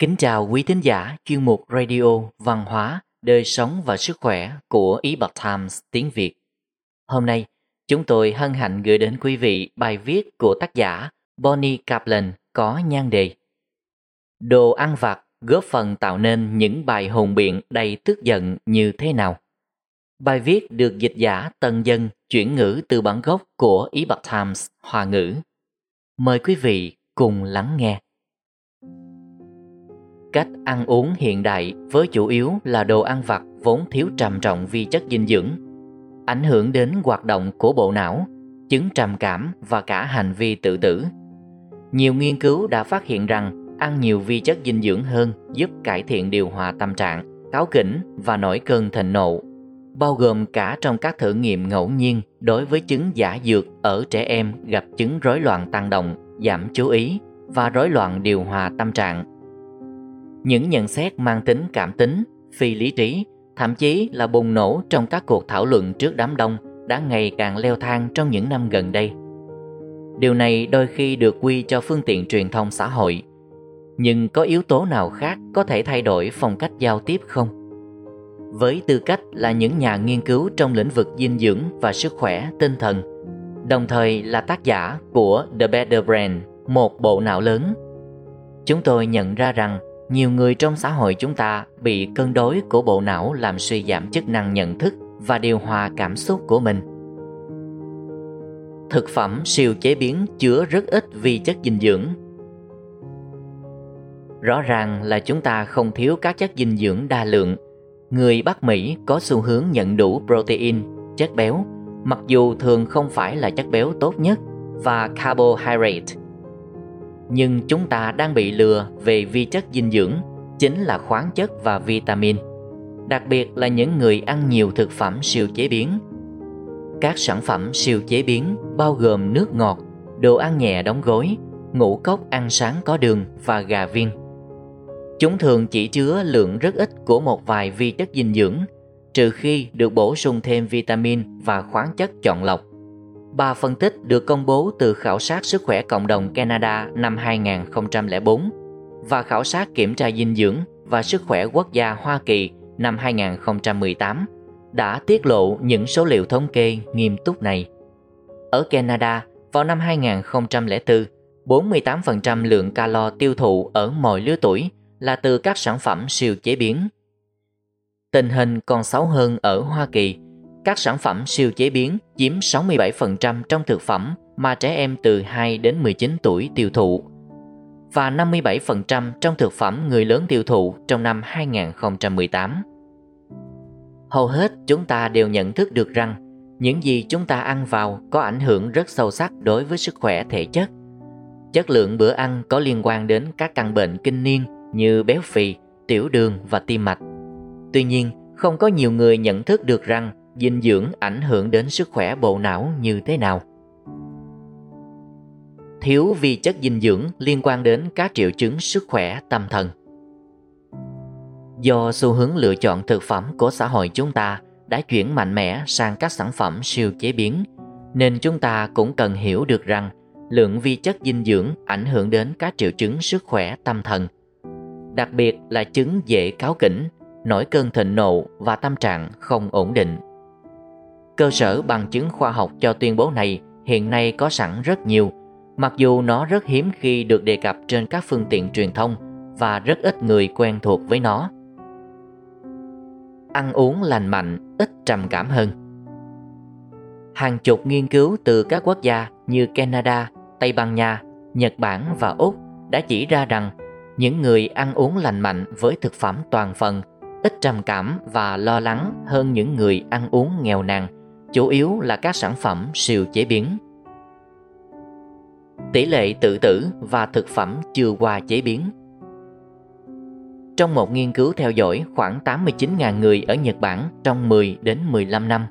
Kính chào quý thính giả chuyên mục Radio Văn hóa, Đời sống và Sức khỏe của Epoch Times tiếng Việt. Hôm nay, chúng tôi hân hạnh gửi đến quý vị bài viết của tác giả Bonnie Kaplan có nhan đề Đồ ăn vặt góp phần tạo nên những bài hùng biện đầy tức giận như thế nào. Bài viết được dịch giả Tân Dân chuyển ngữ từ bản gốc của Epoch Times Hoa ngữ. Mời quý vị cùng lắng nghe. Cách ăn uống hiện đại với chủ yếu là đồ ăn vặt vốn thiếu trầm trọng vi chất dinh dưỡng, ảnh hưởng đến hoạt động của bộ não, chứng trầm cảm và cả hành vi tự tử. Nhiều nghiên cứu đã phát hiện rằng ăn nhiều vi chất dinh dưỡng hơn giúp cải thiện điều hòa tâm trạng, cáu kỉnh và nổi cơn thịnh nộ, bao gồm cả trong các thử nghiệm ngẫu nhiên đối với chứng giả dược ở trẻ em gặp chứng rối loạn tăng động, giảm chú ý và rối loạn điều hòa tâm trạng những nhận xét mang tính cảm tính, phi lý trí, thậm chí là bùng nổ trong các cuộc thảo luận trước đám đông đã ngày càng leo thang trong những năm gần đây. Điều này đôi khi được quy cho phương tiện truyền thông xã hội. Nhưng có yếu tố nào khác có thể thay đổi phong cách giao tiếp không? Với tư cách là những nhà nghiên cứu trong lĩnh vực dinh dưỡng và sức khỏe tinh thần, đồng thời là tác giả của The Better Brain, một bộ não lớn, chúng tôi nhận ra rằng nhiều người trong xã hội chúng ta bị cân đối của bộ não làm suy giảm chức năng nhận thức và điều hòa cảm xúc của mình. Thực phẩm siêu chế biến chứa rất ít vi chất dinh dưỡng. Rõ ràng là chúng ta không thiếu các chất dinh dưỡng đa lượng. Người Bắc Mỹ có xu hướng nhận đủ protein, chất béo, mặc dù thường không phải là chất béo tốt nhất và carbohydrate nhưng chúng ta đang bị lừa về vi chất dinh dưỡng, chính là khoáng chất và vitamin, đặc biệt là những người ăn nhiều thực phẩm siêu chế biến. Các sản phẩm siêu chế biến bao gồm nước ngọt, đồ ăn nhẹ đóng gói, ngũ cốc ăn sáng có đường và gà viên. Chúng thường chỉ chứa lượng rất ít của một vài vi chất dinh dưỡng, trừ khi được bổ sung thêm vitamin và khoáng chất chọn lọc. Ba phân tích được công bố từ khảo sát sức khỏe cộng đồng Canada năm 2004 và khảo sát kiểm tra dinh dưỡng và sức khỏe quốc gia Hoa Kỳ năm 2018 đã tiết lộ những số liệu thống kê nghiêm túc này. Ở Canada, vào năm 2004, 48% lượng calo tiêu thụ ở mọi lứa tuổi là từ các sản phẩm siêu chế biến. Tình hình còn xấu hơn ở Hoa Kỳ các sản phẩm siêu chế biến chiếm 67% trong thực phẩm mà trẻ em từ 2 đến 19 tuổi tiêu thụ và 57% trong thực phẩm người lớn tiêu thụ trong năm 2018. Hầu hết chúng ta đều nhận thức được rằng những gì chúng ta ăn vào có ảnh hưởng rất sâu sắc đối với sức khỏe thể chất. Chất lượng bữa ăn có liên quan đến các căn bệnh kinh niên như béo phì, tiểu đường và tim mạch. Tuy nhiên, không có nhiều người nhận thức được rằng dinh dưỡng ảnh hưởng đến sức khỏe bộ não như thế nào. Thiếu vi chất dinh dưỡng liên quan đến các triệu chứng sức khỏe tâm thần. Do xu hướng lựa chọn thực phẩm của xã hội chúng ta đã chuyển mạnh mẽ sang các sản phẩm siêu chế biến, nên chúng ta cũng cần hiểu được rằng lượng vi chất dinh dưỡng ảnh hưởng đến các triệu chứng sức khỏe tâm thần, đặc biệt là chứng dễ cáo kỉnh, nổi cơn thịnh nộ và tâm trạng không ổn định. Cơ sở bằng chứng khoa học cho tuyên bố này hiện nay có sẵn rất nhiều, mặc dù nó rất hiếm khi được đề cập trên các phương tiện truyền thông và rất ít người quen thuộc với nó. Ăn uống lành mạnh, ít trầm cảm hơn. Hàng chục nghiên cứu từ các quốc gia như Canada, Tây Ban Nha, Nhật Bản và Úc đã chỉ ra rằng những người ăn uống lành mạnh với thực phẩm toàn phần ít trầm cảm và lo lắng hơn những người ăn uống nghèo nàn chủ yếu là các sản phẩm siêu chế biến. Tỷ lệ tự tử và thực phẩm chưa qua chế biến Trong một nghiên cứu theo dõi khoảng 89.000 người ở Nhật Bản trong 10 đến 15 năm,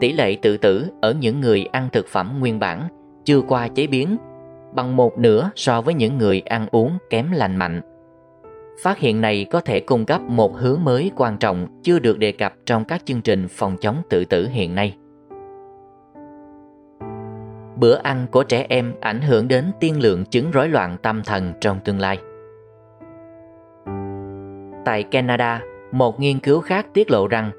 tỷ lệ tự tử ở những người ăn thực phẩm nguyên bản chưa qua chế biến bằng một nửa so với những người ăn uống kém lành mạnh. Phát hiện này có thể cung cấp một hướng mới quan trọng chưa được đề cập trong các chương trình phòng chống tự tử hiện nay bữa ăn của trẻ em ảnh hưởng đến tiên lượng chứng rối loạn tâm thần trong tương lai. Tại Canada, một nghiên cứu khác tiết lộ rằng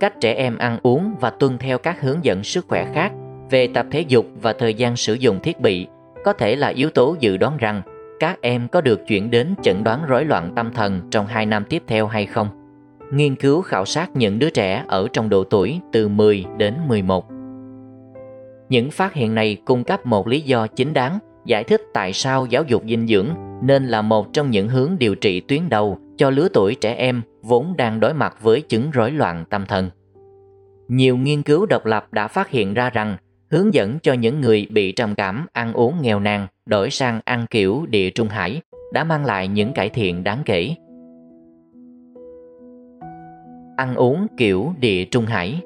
cách trẻ em ăn uống và tuân theo các hướng dẫn sức khỏe khác về tập thể dục và thời gian sử dụng thiết bị có thể là yếu tố dự đoán rằng các em có được chuyển đến chẩn đoán rối loạn tâm thần trong 2 năm tiếp theo hay không. Nghiên cứu khảo sát những đứa trẻ ở trong độ tuổi từ 10 đến 11. Những phát hiện này cung cấp một lý do chính đáng, giải thích tại sao giáo dục dinh dưỡng nên là một trong những hướng điều trị tuyến đầu cho lứa tuổi trẻ em vốn đang đối mặt với chứng rối loạn tâm thần. Nhiều nghiên cứu độc lập đã phát hiện ra rằng, hướng dẫn cho những người bị trầm cảm, ăn uống nghèo nàn, đổi sang ăn kiểu địa trung hải đã mang lại những cải thiện đáng kể. Ăn uống kiểu địa trung hải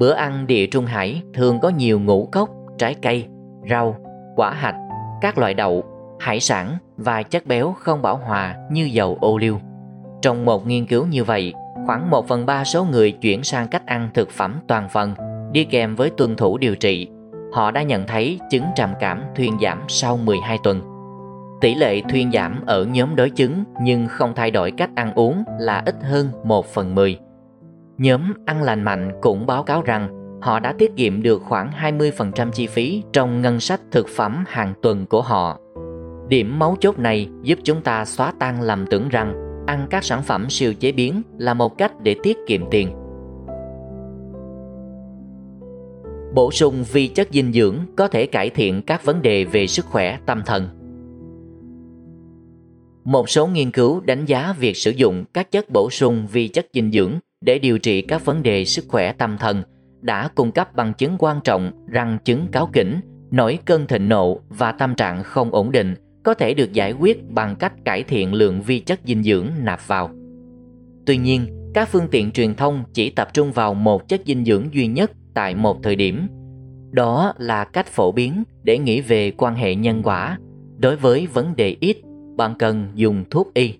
Bữa ăn địa trung hải thường có nhiều ngũ cốc, trái cây, rau, quả hạch, các loại đậu, hải sản và chất béo không bảo hòa như dầu ô liu. Trong một nghiên cứu như vậy, khoảng 1 phần 3 số người chuyển sang cách ăn thực phẩm toàn phần đi kèm với tuân thủ điều trị. Họ đã nhận thấy chứng trầm cảm thuyên giảm sau 12 tuần. Tỷ lệ thuyên giảm ở nhóm đối chứng nhưng không thay đổi cách ăn uống là ít hơn 1 phần 10. Nhóm ăn lành mạnh cũng báo cáo rằng họ đã tiết kiệm được khoảng 20% chi phí trong ngân sách thực phẩm hàng tuần của họ. Điểm mấu chốt này giúp chúng ta xóa tan lầm tưởng rằng ăn các sản phẩm siêu chế biến là một cách để tiết kiệm tiền. Bổ sung vi chất dinh dưỡng có thể cải thiện các vấn đề về sức khỏe tâm thần. Một số nghiên cứu đánh giá việc sử dụng các chất bổ sung vi chất dinh dưỡng để điều trị các vấn đề sức khỏe tâm thần đã cung cấp bằng chứng quan trọng rằng chứng cáo kỉnh, nổi cơn thịnh nộ và tâm trạng không ổn định có thể được giải quyết bằng cách cải thiện lượng vi chất dinh dưỡng nạp vào. Tuy nhiên, các phương tiện truyền thông chỉ tập trung vào một chất dinh dưỡng duy nhất tại một thời điểm. Đó là cách phổ biến để nghĩ về quan hệ nhân quả. Đối với vấn đề ít, bạn cần dùng thuốc y.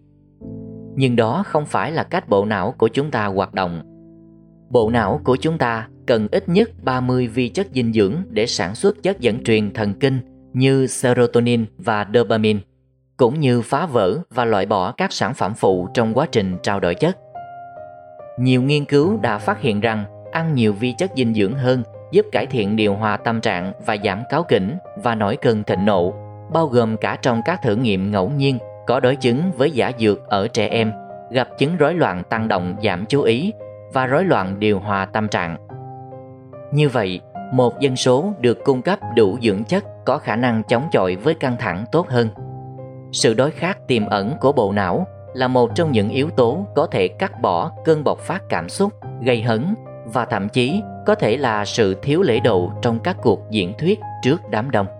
Nhưng đó không phải là cách bộ não của chúng ta hoạt động. Bộ não của chúng ta cần ít nhất 30 vi chất dinh dưỡng để sản xuất chất dẫn truyền thần kinh như serotonin và dopamine, cũng như phá vỡ và loại bỏ các sản phẩm phụ trong quá trình trao đổi chất. Nhiều nghiên cứu đã phát hiện rằng ăn nhiều vi chất dinh dưỡng hơn giúp cải thiện điều hòa tâm trạng và giảm cáo kỉnh và nổi cơn thịnh nộ, bao gồm cả trong các thử nghiệm ngẫu nhiên có đối chứng với giả dược ở trẻ em gặp chứng rối loạn tăng động giảm chú ý và rối loạn điều hòa tâm trạng. Như vậy, một dân số được cung cấp đủ dưỡng chất có khả năng chống chọi với căng thẳng tốt hơn. Sự đối khác tiềm ẩn của bộ não là một trong những yếu tố có thể cắt bỏ cơn bộc phát cảm xúc, gây hấn và thậm chí có thể là sự thiếu lễ độ trong các cuộc diễn thuyết trước đám đông.